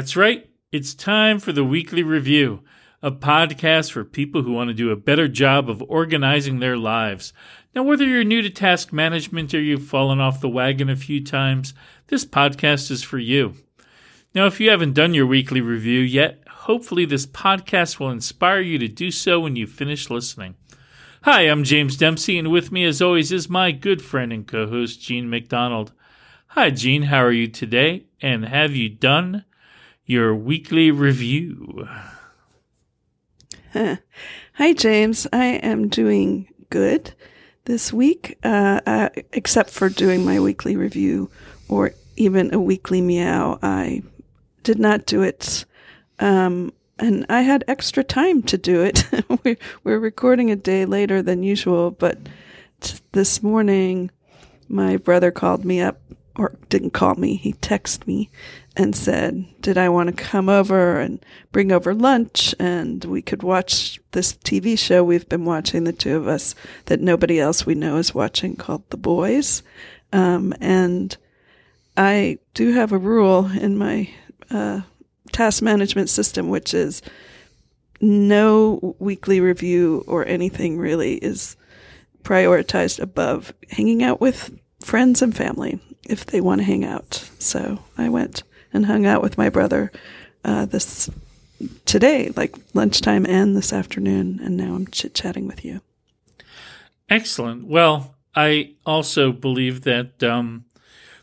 That's right. It's time for the weekly review, a podcast for people who want to do a better job of organizing their lives. Now, whether you're new to task management or you've fallen off the wagon a few times, this podcast is for you. Now, if you haven't done your weekly review yet, hopefully this podcast will inspire you to do so when you finish listening. Hi, I'm James Dempsey, and with me, as always, is my good friend and co host, Jean MacDonald. Hi, Jean, how are you today? And have you done your weekly review? Hi, James. I am doing good this week, uh, uh, except for doing my weekly review or even a weekly meow. I did not do it. Um, and I had extra time to do it. we're, we're recording a day later than usual, but this morning my brother called me up, or didn't call me, he texted me and said, Did I want to come over and bring over lunch? And we could watch this TV show we've been watching, the two of us, that nobody else we know is watching called The Boys. Um, and I do have a rule in my uh, task management system, which is no weekly review or anything really is prioritized above hanging out with friends and family if they want to hang out. So I went and hung out with my brother uh, this today, like lunchtime and this afternoon, and now I'm chit chatting with you. Excellent. Well, I also believe that um,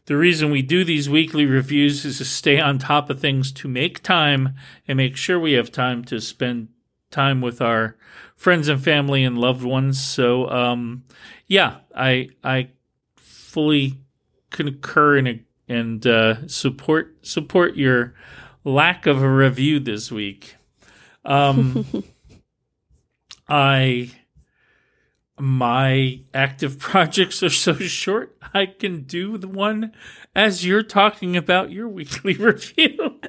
the reason we do these weekly reviews is to stay on top of things, to make time and make sure we have time to spend time with our friends and family and loved ones. So, um, yeah, I I fully concur and and uh, support support your lack of a review this week. Um, I my active projects are so short, I can do the one as you're talking about your weekly review.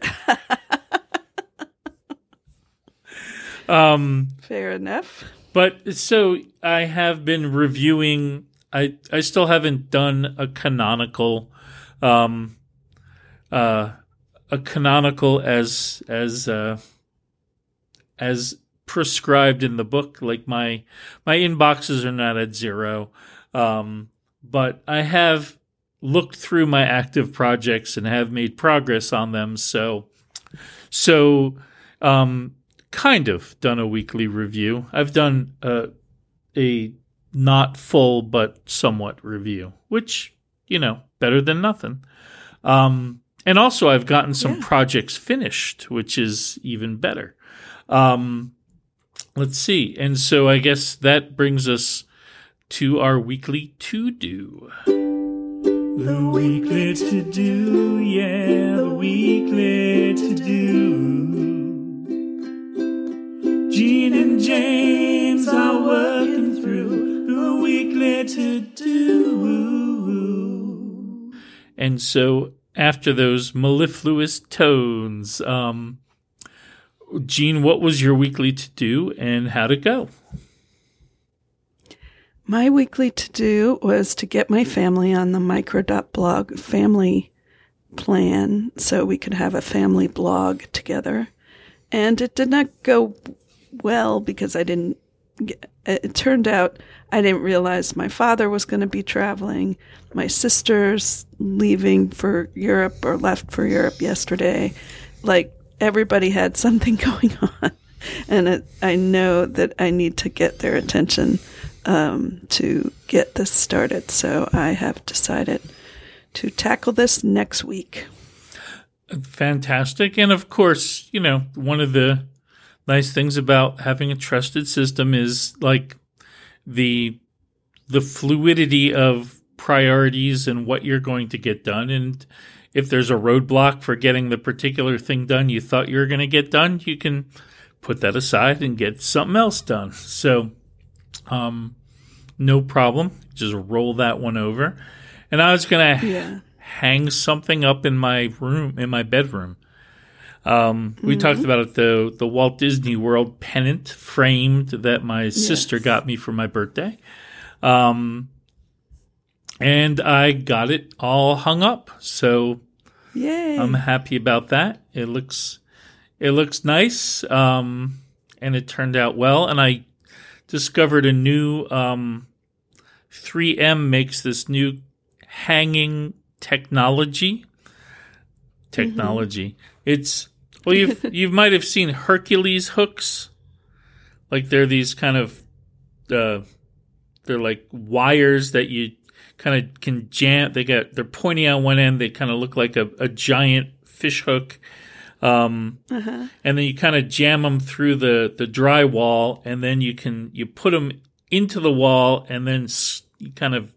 um, Fair enough. But so I have been reviewing. I I still haven't done a canonical, um, uh, a canonical as as uh, as prescribed in the book. Like my my inboxes are not at zero, um, but I have looked through my active projects and have made progress on them. So so um, kind of done a weekly review. I've done a, a not full but somewhat review, which you know better than nothing. Um, and also, I've gotten some yeah. projects finished, which is even better. Um, let's see. And so I guess that brings us to our weekly to do. The weekly to do, yeah, the weekly to do. Jean and James are working through the weekly to do. And so after those mellifluous tones, um, Jean, what was your weekly to do and how'd it go? My weekly to do was to get my family on the micro.blog family plan so we could have a family blog together. And it did not go well because I didn't get, it turned out I didn't realize my father was going to be traveling. My sister's leaving for Europe or left for Europe yesterday. Like everybody had something going on. And it, I know that I need to get their attention um, to get this started. So I have decided to tackle this next week. Fantastic. And of course, you know, one of the nice things about having a trusted system is like the the fluidity of priorities and what you're going to get done and if there's a roadblock for getting the particular thing done you thought you were going to get done, you can put that aside and get something else done. So, um, no problem. Just roll that one over. And I was going to yeah. hang something up in my room, in my bedroom. Um, we mm-hmm. talked about it, the the Walt Disney World pennant framed that my yes. sister got me for my birthday. Um, and I got it all hung up. So Yay! I'm happy about that. It looks it looks nice, um, and it turned out well. And I discovered a new um, 3M makes this new hanging technology. Technology. It's well, you've you might have seen Hercules hooks, like they're these kind of uh, they're like wires that you kind of can jam. They get they're pointy on one end. They kind of look like a, a giant fish hook. Um, and then you kind of jam them through the the drywall, and then you can you put them into the wall, and then you kind of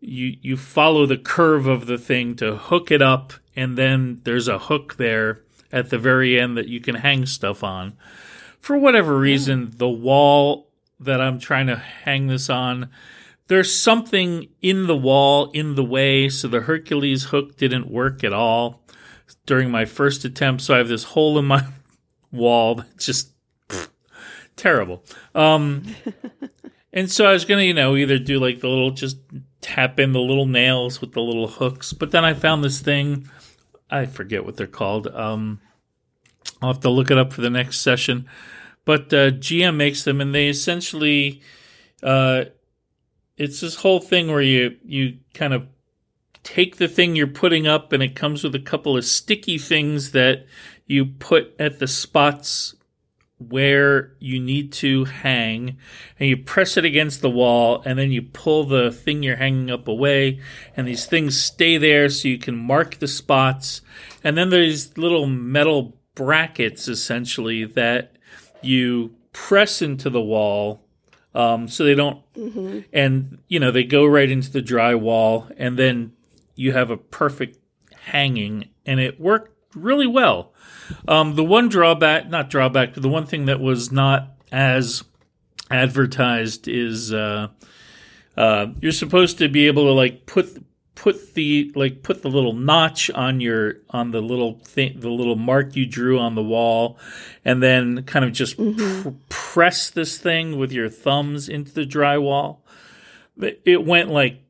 you you follow the curve of the thing to hook it up, and then there's a hook there at the very end that you can hang stuff on. For whatever reason, the wall that I'm trying to hang this on, there's something in the wall in the way, so the Hercules hook didn't work at all during my first attempt. So I have this hole in my wall that's just pfft, terrible. Um, and so I was gonna, you know, either do like the little just tap in the little nails with the little hooks, but then I found this thing. I forget what they're called. Um, I'll have to look it up for the next session. But uh, 3M makes them, and they essentially, uh, it's this whole thing where you you kind of take the thing you're putting up, and it comes with a couple of sticky things that you put at the spots where you need to hang and you press it against the wall and then you pull the thing you're hanging up away and these things stay there so you can mark the spots. And then there's little metal brackets essentially that you press into the wall um, so they don't and you know they go right into the drywall and then you have a perfect hanging and it worked really well. Um, the one drawback, not drawback, but the one thing that was not as advertised is uh, uh, you're supposed to be able to like put put the like put the little notch on your on the little thing the little mark you drew on the wall and then kind of just pr- press this thing with your thumbs into the drywall. But it went like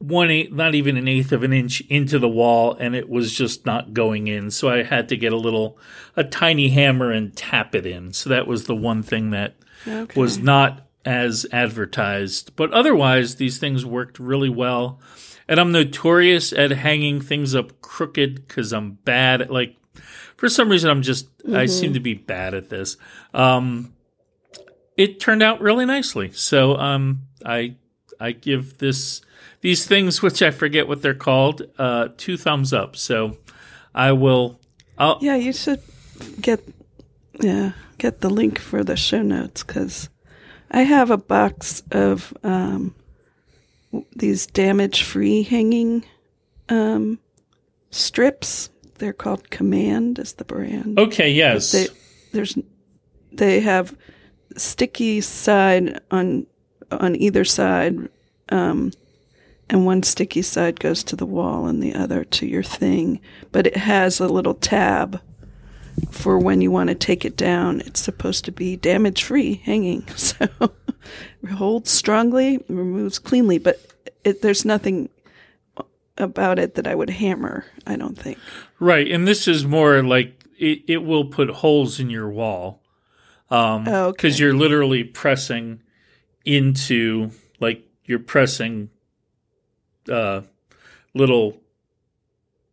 one eighth, not even an eighth of an inch into the wall, and it was just not going in. So I had to get a little, a tiny hammer and tap it in. So that was the one thing that Okay. was not as advertised. But otherwise, these things worked really well. And I'm notorious at hanging things up crooked because I'm bad at, like, for some reason, I'm just, I seem to be bad at this. Um, it turned out really nicely. So, um, I, I give this, these things, which I forget what they're called, uh, two thumbs up. So I will, I'll, Yeah, you should get yeah get the link for the show notes because I have a box of um, these damage-free hanging um, strips. They're called Command. Is the brand? okay, yes. They there's they have sticky side on on either side, um, and one sticky side goes to the wall and the other to your thing. But it has a little tab for when you want to take it down. It's supposed to be damage free hanging, so holds strongly, removes cleanly. But it, there's nothing about it that I would hammer. I don't think. Right, and this is more like it, it will put holes in your wall. Um Oh, because okay. you're literally pressing into like you're pressing uh little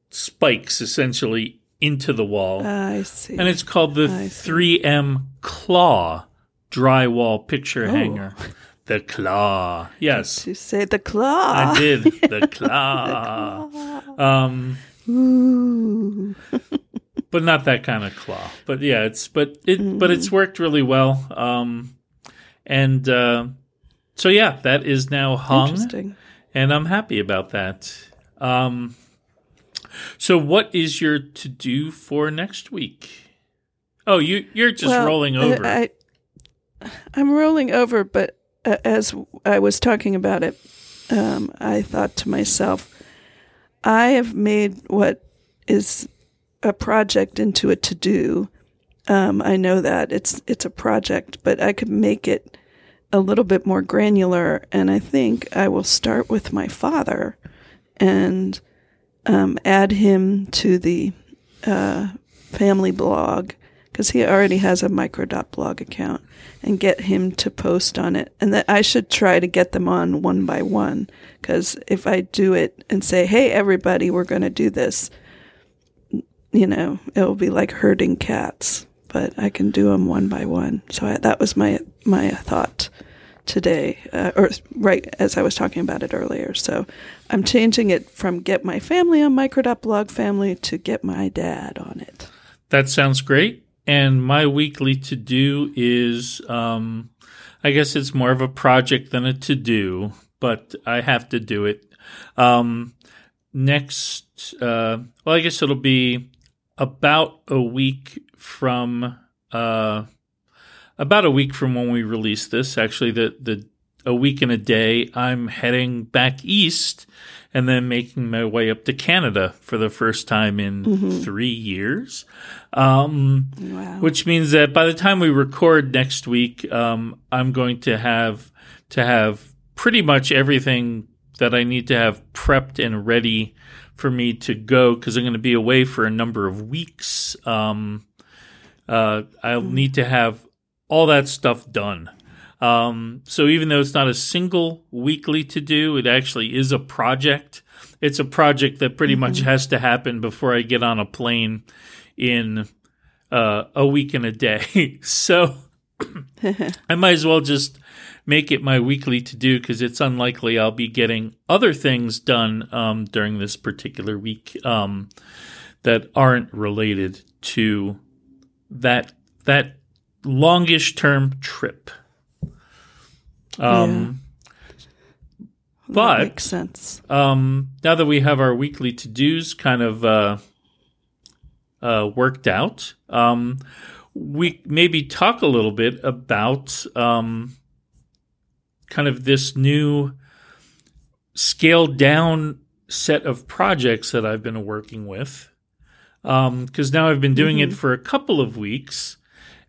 spikes essentially into the wall. I see. and it's called the I 3M Claw drywall picture Oh. hanger. The claw. Yes. You say the claw. I did. The claw. Um Ooh. but not that kind of claw. But yeah, it's but it but it's worked really well. Um, and uh, so yeah, that is now hung, Interesting. And I'm happy about that. Um, so what is your to do for next week? Oh, you you're just Well, rolling over. I, I'm rolling over, but uh, as I was talking about it, um, I thought to myself, I have made what is a project into a to do. Um, I know that it's it's a project, but I could make it a little bit more granular, and I think I will start with my father and um, add him to the uh, family blog because he already has a micro.blog account and get him to post on it. And that I should try to get them on one by one because if I do it and say, hey, everybody, we're going to do this, you know, it'll be like herding cats. But I can do them one by one. So I, that was my my thought today, uh, or right as I was talking about it earlier. So I'm changing it from get my family on micro.blog family to get my dad on it. That sounds great. And my weekly to do is, um, I guess it's more of a project than a to do, but I have to do it. Um, next, uh, well, I guess it'll be about a week from, uh, about a week from when we release this. Actually, the the a week and a day, I'm heading back east and then making my way up to Canada for the first time in mm-hmm. three years. Um, wow. Which means that by the time we record next week, um, I'm going to have to have pretty much everything that I need to have prepped and ready for me to go because I'm going to be away for a number of weeks. Um, uh, I'll need to have all that stuff done. Um, so even though it's not a single weekly to do, it actually is a project. It's a project that pretty mm-hmm. much has to happen before I get on a plane in uh, a week and a day. so I might as well just make it my weekly to do because it's unlikely I'll be getting other things done um, during this particular week um, that aren't related to that that longish term trip. Um, yeah. but makes sense. Um, now that we have our weekly to dos kind of uh, uh, worked out, um, we maybe talk a little bit about um, kind of this new scaled down set of projects that I've been working with. Because um, now I've been doing mm-hmm. it for a couple of weeks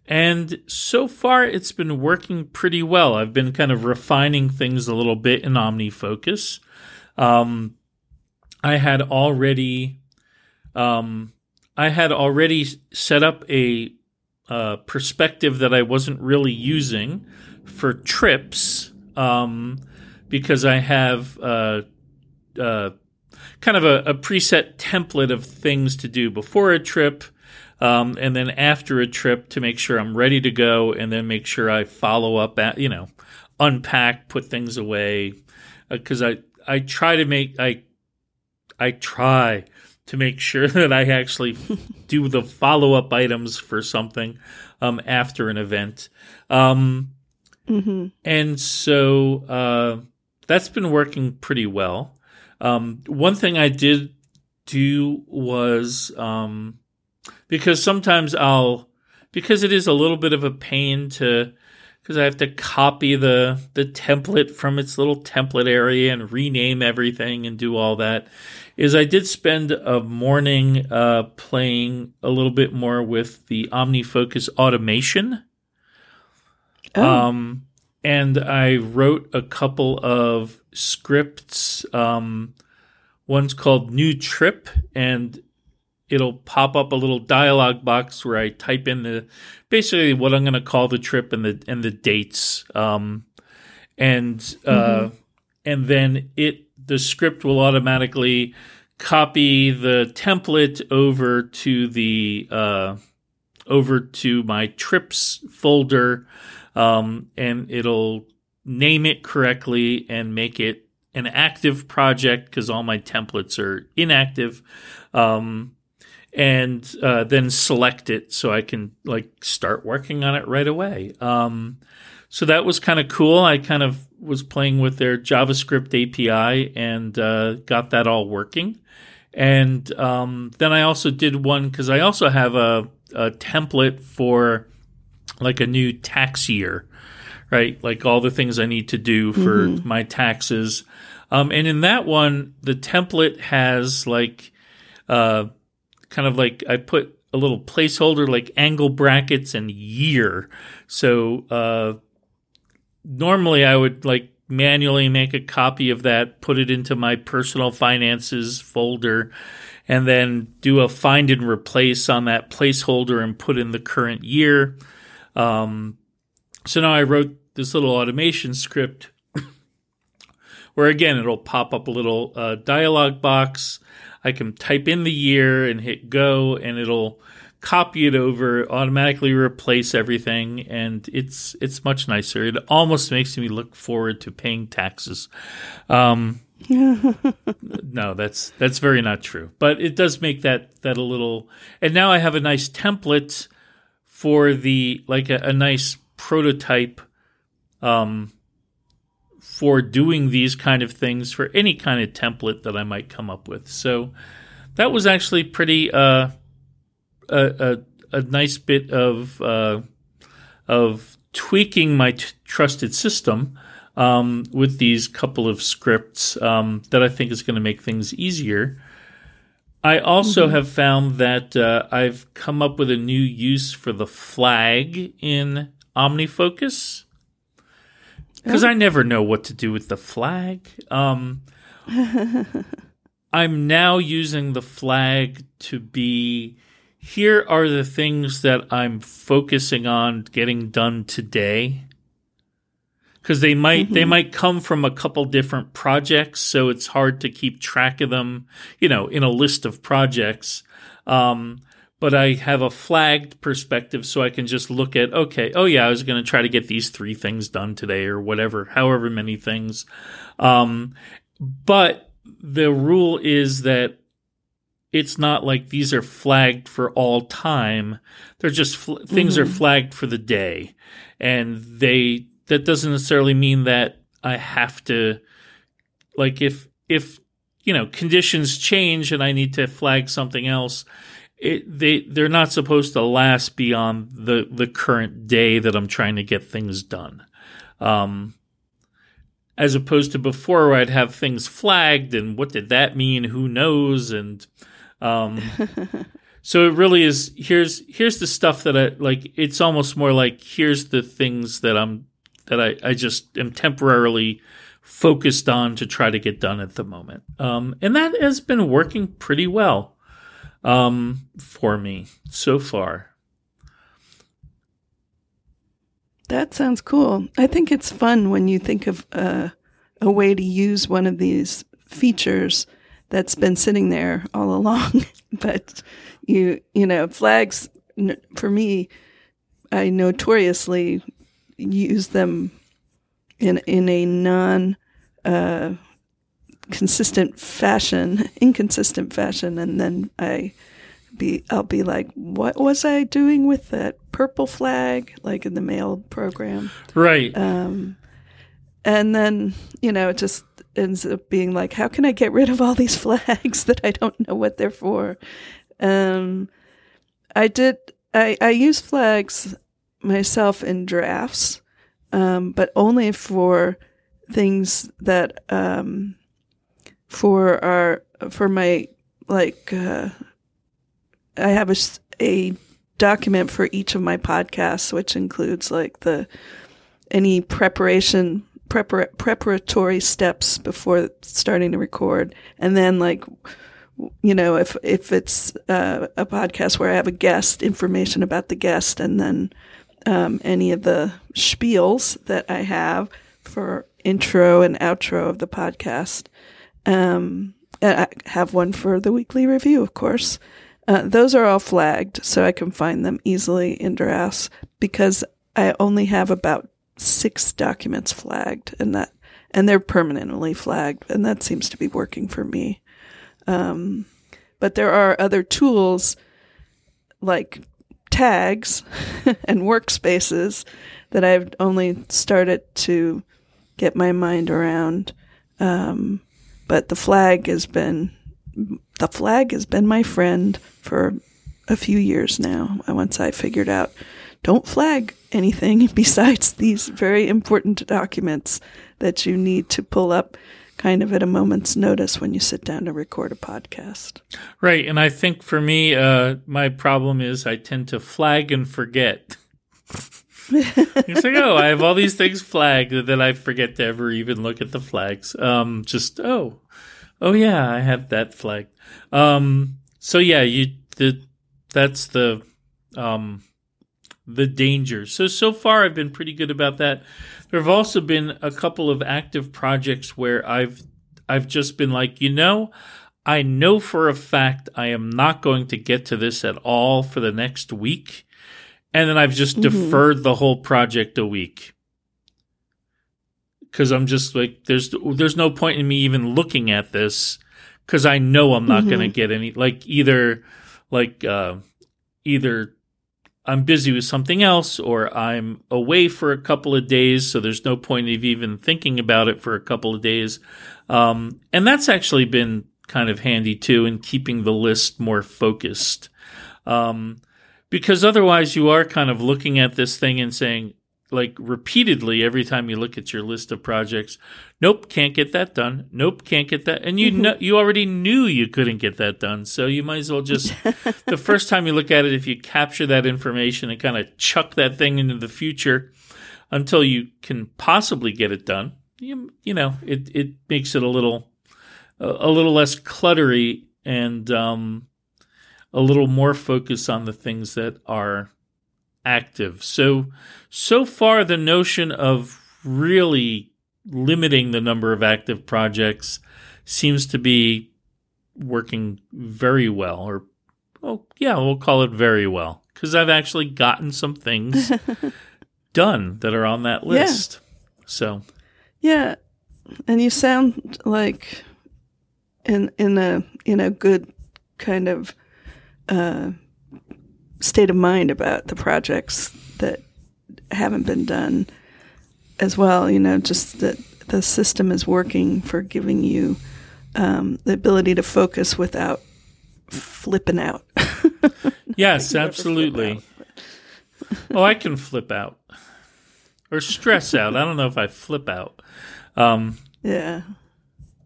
and so far, it's been working pretty well. I've been kind of refining things a little bit in OmniFocus. Um, I had already, um, I had already set up a uh, perspective that I wasn't really using for trips um, because I have uh, uh, kind of a, a preset template of things to do before a trip um, and then after a trip to make sure I'm ready to go, and then make sure I follow up at you know unpack, put things away, because uh, I I try to make I I try to make sure that I actually do the follow up items for something um, after an event. Um, mm-hmm. And so uh, that's been working pretty well. Um, one thing I did do was um, because sometimes I'll because it is a little bit of a pain to because I have to copy the the template from its little template area and rename everything and do all that. Is I did spend a morning uh, playing a little bit more with the OmniFocus automation. Oh. Um, and I wrote a couple of scripts. Um, one's called New Trip, and it'll pop up a little dialog box where I type in the basically what I'm going to call the trip and the and the dates, um, and uh, mm-hmm. and then it the script will automatically copy the template over to the uh, over to my trips folder, um, and it'll name it correctly and make it an active project because all my templates are inactive. Um, and uh, then select it so I can like start working on it right away. Um, so that was kind of cool. I kind of was playing with their JavaScript API and uh, got that all working. And um, then I also did one because I also have a, a template for like a new tax year, right? Like all the things I need to do for mm-hmm. my taxes. Um, and in that one, the template has like uh, kind of like I put a little placeholder like angle brackets and year. So uh, normally I would like manually make a copy of that, put it into my personal finances folder, and then do a find and replace on that placeholder and put in the current year. Um, so now I wrote this little automation script where again it'll pop up a little uh, dialog box. I can type in the year and hit go, and it'll copy it over, automatically replace everything, and it's it's much nicer. It almost makes me look forward to paying taxes. Um, no, that's that's very not true. But it does make that that a little. And now I have a nice template for the like a, a nice prototype um, for doing these kind of things for any kind of template that I might come up with. So that was actually pretty uh, a, a, a nice bit of uh, of tweaking my t- trusted system um, with these couple of scripts um, that I think is going to make things easier. I also mm-hmm. have found that uh, I've come up with a new use for the flag in OmniFocus because I never know what to do with the flag. Um, I'm now using the flag to be here are the things that I'm focusing on getting done today. Because they might mm-hmm. they might come from a couple different projects, so it's hard to keep track of them, you know, in a list of projects. Um, but I have a flagged perspective so I can just look at, okay, oh yeah, I was going to try to get these three things done today or whatever, however many things. Um, but the rule is that it's not like these are flagged for all time. They're just fl- things mm-hmm. are flagged for the day. And they, that doesn't necessarily mean that I have to, like, if, if, you know, conditions change and I need to flag something else, it, they they're not supposed to last beyond the the current day that I'm trying to get things done. Um, as opposed to before where I'd have things flagged and what did that mean? Who knows? And um, so it really is here's here's the stuff that I like it's almost more like here's the things that I'm that I, I just am temporarily focused on to try to get done at the moment. Um, and that has been working pretty well um, for me so far. That sounds cool. I think it's fun when you think of uh, a way to use one of these features that's been sitting there all along. but you, you know, flags for me, I notoriously use them in in a non uh, consistent fashion, inconsistent fashion, and then I be I'll be like, what was I doing with that purple flag, like in the mail program, right? Um, and then you know it just ends up being like, how can I get rid of all these flags that I don't know what they're for? Um, I did. I I use flags myself in drafts, um, but only for things that um, for our for my like uh, I have a, a document for each of my podcasts, which includes like the any preparation prepar- preparatory steps before starting to record, and then like you know if if it's uh, a podcast where I have a guest, information about the guest, and then um, any of the spiels that I have for intro and outro of the podcast. Um, I have one for the weekly review, of course. Uh, those are all flagged, so I can find them easily in drafts because I only have about six documents flagged, and that and they're permanently flagged, and that seems to be working for me. Um, but there are other tools like tags and workspaces that I've only started to get my mind around. Um, but the flag has been the flag has been my friend for a few years now. Once I figured out, don't flag anything besides these very important documents that you need to pull up kind of at a moment's notice when you sit down to record a podcast. Right. And I think for me, uh, my problem is I tend to flag and forget. it's like, oh, I have all these things flagged, and then I forget to ever even look at the flags. Um, just oh, oh yeah, I have that flag. Um, so yeah, you the that's the um the danger. So so far, I've been pretty good about that. There have also been a couple of active projects where I've I've just been like, you know, I know for a fact I am not going to get to this at all for the next week. And then I've just mm-hmm. deferred the whole project a week. Cause I'm just like, there's, there's no point in me even looking at this. Cause I know I'm not mm-hmm. going to get any, like either, like, uh, either I'm busy with something else or I'm away for a couple of days. So there's no point of even thinking about it for a couple of days. Um, and that's actually been kind of handy too in keeping the list more focused. Um, because otherwise you are kind of looking at this thing and saying, like repeatedly every time you look at your list of projects, nope, can't get that done. Nope, can't get that. And you mm-hmm. know, you already knew you couldn't get that done. So you might as well just the first time you look at it, if you capture that information and kind of chuck that thing into the future until you can possibly get it done, you, you know, it, it makes it a little a, little less cluttery and um, a little more focus on the things that are active. So so far the notion of really limiting the number of active projects seems to be working very well or oh yeah, we'll call it very well because I've actually gotten some things done that are on that list. Yeah. So yeah, and you sound like in in a in a good kind of uh, state of mind about the projects that haven't been done as well. You know, just that the system is working for giving you um, the ability to focus without flipping out. yes, absolutely. oh, I can flip out or stress out. I don't know if I flip out. Um, yeah.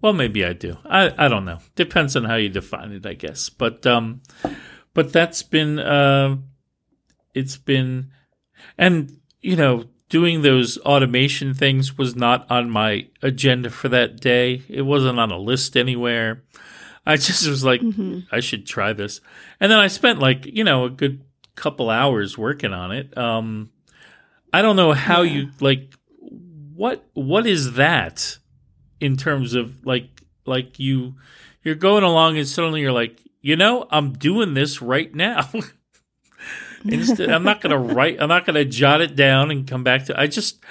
Well, maybe I do. I, I don't know. Depends on how you define it, I guess. But um, but that's been uh, it's been, and you know, doing those automation things was not on my agenda for that day. It wasn't on a list anywhere. I just was like, mm-hmm. I should try this, and then I spent like you know a good couple hours working on it. Um, I don't know how yeah. you like what what is that in terms of like like you you're going along and suddenly you're like, you know, I'm doing this right now. Instead, I'm not going to write. I'm not going to jot it down and come back to. I just,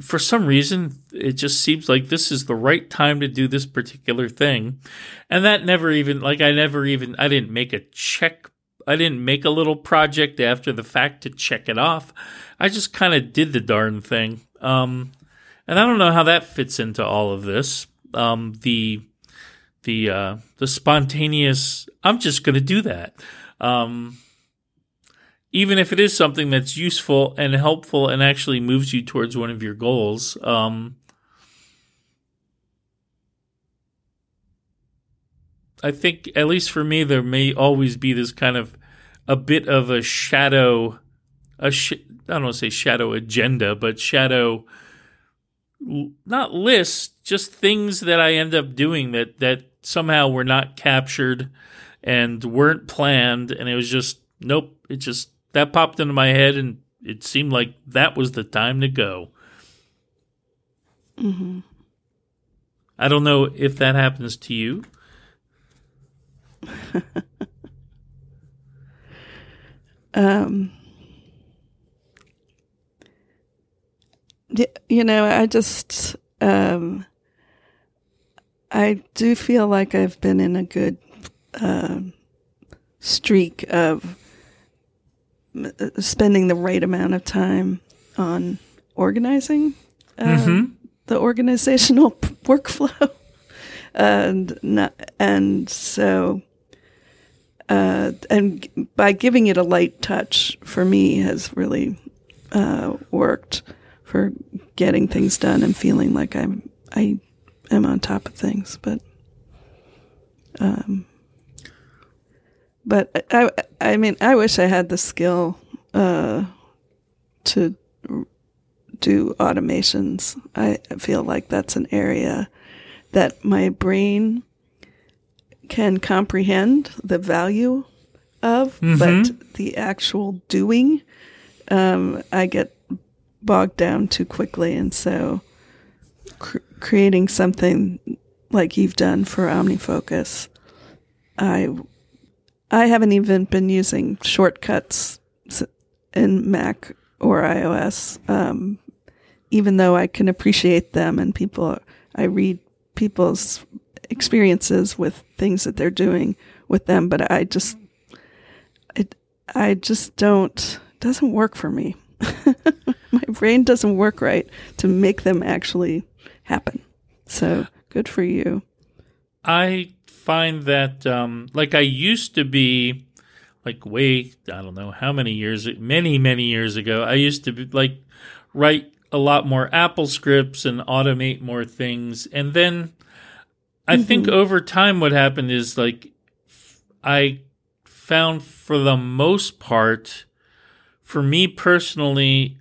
for some reason, it just seems like this is the right time to do this particular thing, and that never even like I never even I didn't make a check. I didn't make a little project after the fact to check it off. I just kind of did the darn thing. Um, and I don't know how that fits into all of this. Um, the the uh, the spontaneous. I'm just going to do that. Um, even if it is something that's useful and helpful and actually moves you towards one of your goals. Um, I think, at least for me, there may always be this kind of a bit of a shadow, a sh- I don't want to say shadow agenda, but shadow not list, just things that I end up doing that that somehow were not captured and weren't planned, and it was just nope. It just that popped into my head, and it seemed like that was the time to go. Mm-hmm. I don't know if that happens to you. um you know, I just, um, I do feel like I've been in a good uh, streak of spending the right amount of time on organizing uh, mm-hmm. the organizational workflow, and not, and so. Uh, and by giving it a light touch for me has really uh, worked for getting things done and feeling like I'm I am on top of things. But um, but I I mean I wish I had the skill uh, to do automations. I feel like that's an area that my brain can comprehend the value of, Mhm. but the actual doing, um, I get bogged down too quickly. And so cr- creating something like you've done for OmniFocus, I, I haven't even been using shortcuts in Mac or iOS, um, even though I can appreciate them and people, I read people's experiences with things that they're doing with them, but I just, it, I just don't, doesn't work for me. My brain doesn't work right to make them actually happen. So good for you. I find that um, like I used to be like way I don't know how many years many many years ago I used to be like write a lot more Apple scripts and automate more things. And then I think over time what happened is like I found for the most part for me personally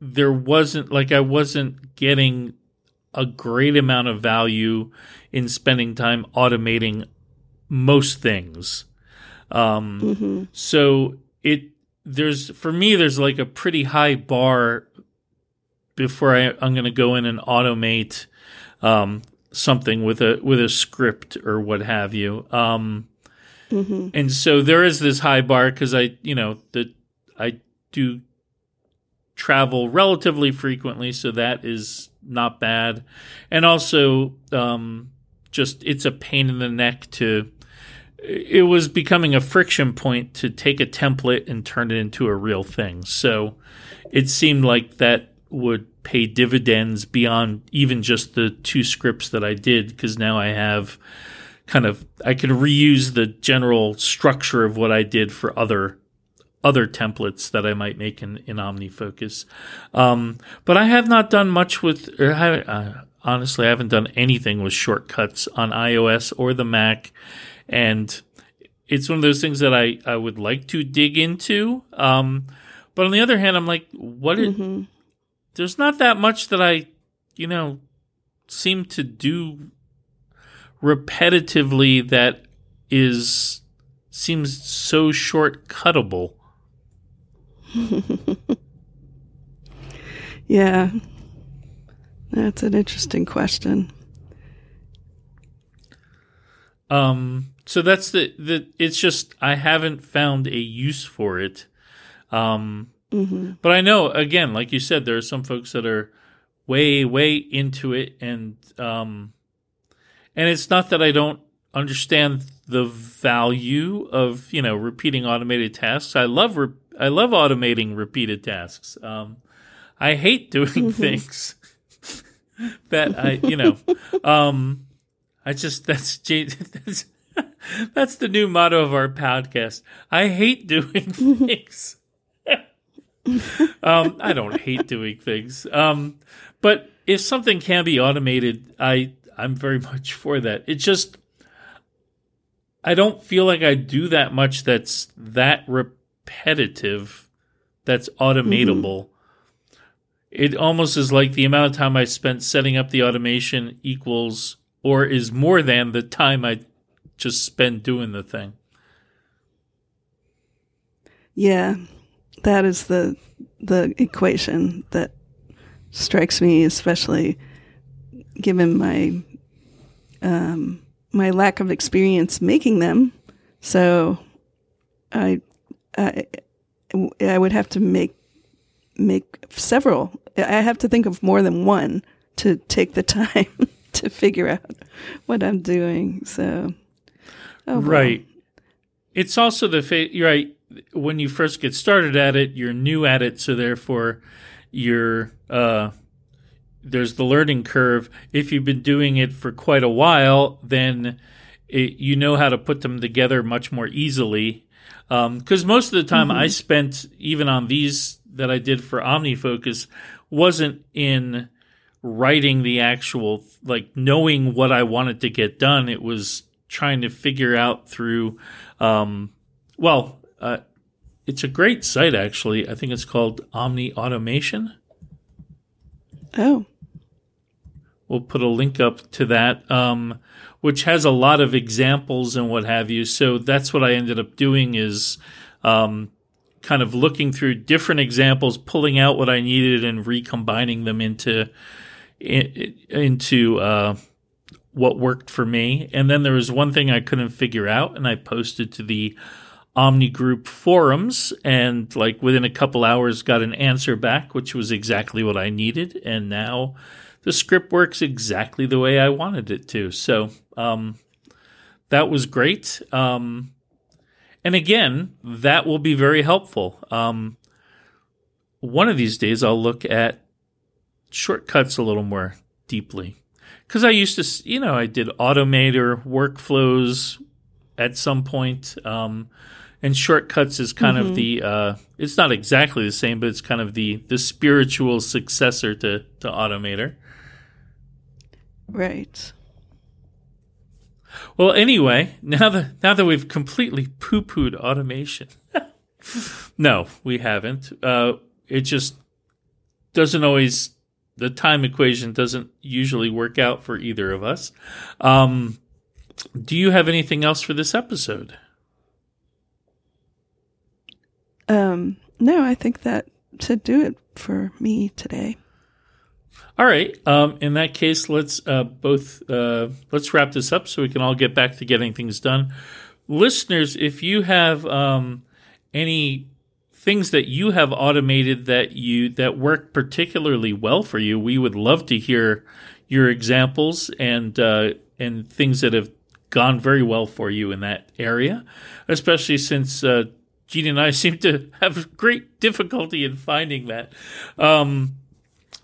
there wasn't like I wasn't getting a great amount of value in spending time automating most things. Um, hmm so it there's for me there's like a pretty high bar before I, I'm going to go in and automate um, something with a with a script or what have you. Um, hmm and so there is this high bar because I, you know, that I do travel relatively frequently, so that is not bad. And also, um, just it's a pain in the neck to. It was becoming a friction point to take a template and turn it into a real thing. So it seemed like that would pay dividends beyond even just the two scripts that I did because now I have kind of I can reuse the general structure of what I did for other other templates that I might make in, in OmniFocus. Um, but I have not done much with, or I, uh, honestly, I haven't done anything with shortcuts on iOS or the Mac. And it's one of those things that I, I would like to dig into. Um, but on the other hand, I'm like, what? It, hmm there's not that much that I, you know, seem to do repetitively that is seems so shortcuttable. Yeah. That's an interesting question. Um, so that's the the. It's just I haven't found a use for it. Um, hmm but I know again, like you said, there are some folks that are way way into it, and um, and it's not that I don't understand the value of you know repeating automated tasks. I love re- I love automating repeated tasks. Um, I hate doing things that I you know. Um, I just that's that's that's the new motto of our podcast. I hate doing things. um, I don't hate doing things. Um, but if something can be automated, I I'm very much for that. It just I don't feel like I do that much that's that repetitive that's automatable. It almost is like the amount of time I spent setting up the automation equals or is more than the time I just spend doing the thing. Yeah. That is the the equation that strikes me especially given my um my lack of experience making them. So I I I would have to make make several. I have to think of more than one to take the time to figure out what I'm doing. So, oh. Right. It's also the fa- right. When you first get started at it, you're new at it, so therefore, you're uh, there's the learning curve. If you've been doing it for quite a while, then it, you know how to put them together much more easily. Because most of the time I spent, even on these that I did for OmniFocus, wasn't in writing the actual, like knowing what I wanted to get done. It was trying to figure out through, um, well, uh, it's a great site actually. I think it's called Omni Automation. Oh, We'll put a link up to that, um, which has a lot of examples and what have you. So that's what I ended up doing is um, kind of looking through different examples, pulling out what I needed, and recombining them into into uh, what worked for me. And then there was one thing I couldn't figure out, and I posted to the Omni Group forums, and like within a couple hours, got an answer back, which was exactly what I needed. And now the script works exactly the way I wanted it to. So um, that was great. Um, and again, that will be very helpful. Um, one of these days, I'll look at shortcuts a little more deeply. Because I used to, you know, I did Automator workflows at some point. Um, and shortcuts is kind mm-hmm. of the uh, it's not exactly the same but it's kind of the the spiritual successor to to automator Right. Well, anyway, now that now that we've completely poo-pooed automation, no, we haven't. Uh, it just doesn't always. The time equation doesn't usually work out for either of us. Um, do you have anything else for this episode? Um, no, I think that should do it for me today. All right. Um, in that case, let's uh, both uh, let's wrap this up so we can all get back to getting things done. Listeners, if you have um, any things that you have automated that you that work particularly well for you, we would love to hear your examples and uh, and things that have gone very well for you in that area. Especially since uh, Jean and I seem to have great difficulty in finding that. Um,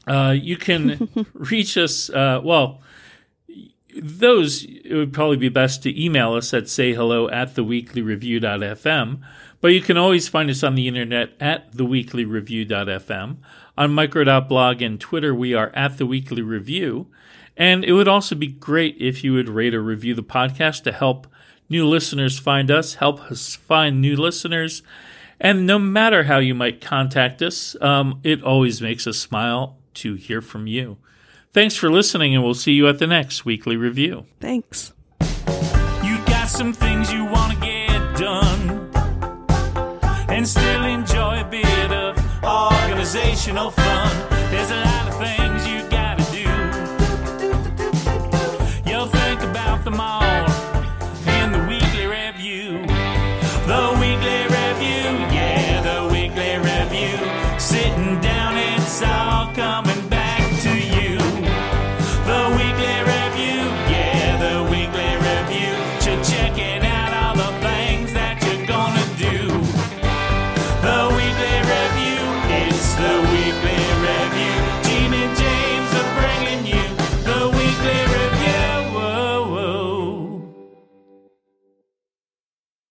uh, you can reach us. Uh, well, those it would probably be best to email us at say hello at theweeklyreview.fm. But you can always find us on the internet at theweeklyreview.fm. On micro.blog and Twitter, we are at the Weekly Review. And it would also be great if you would rate or review the podcast to help new listeners find us, help us find new listeners. And no matter how you might contact us, um, it always makes us smile to hear from you. Thanks for listening, and we'll see you at the next weekly review. Thanks. You got some things you want to get done and still enjoy a bit of organizational fun. There's a lot of things you got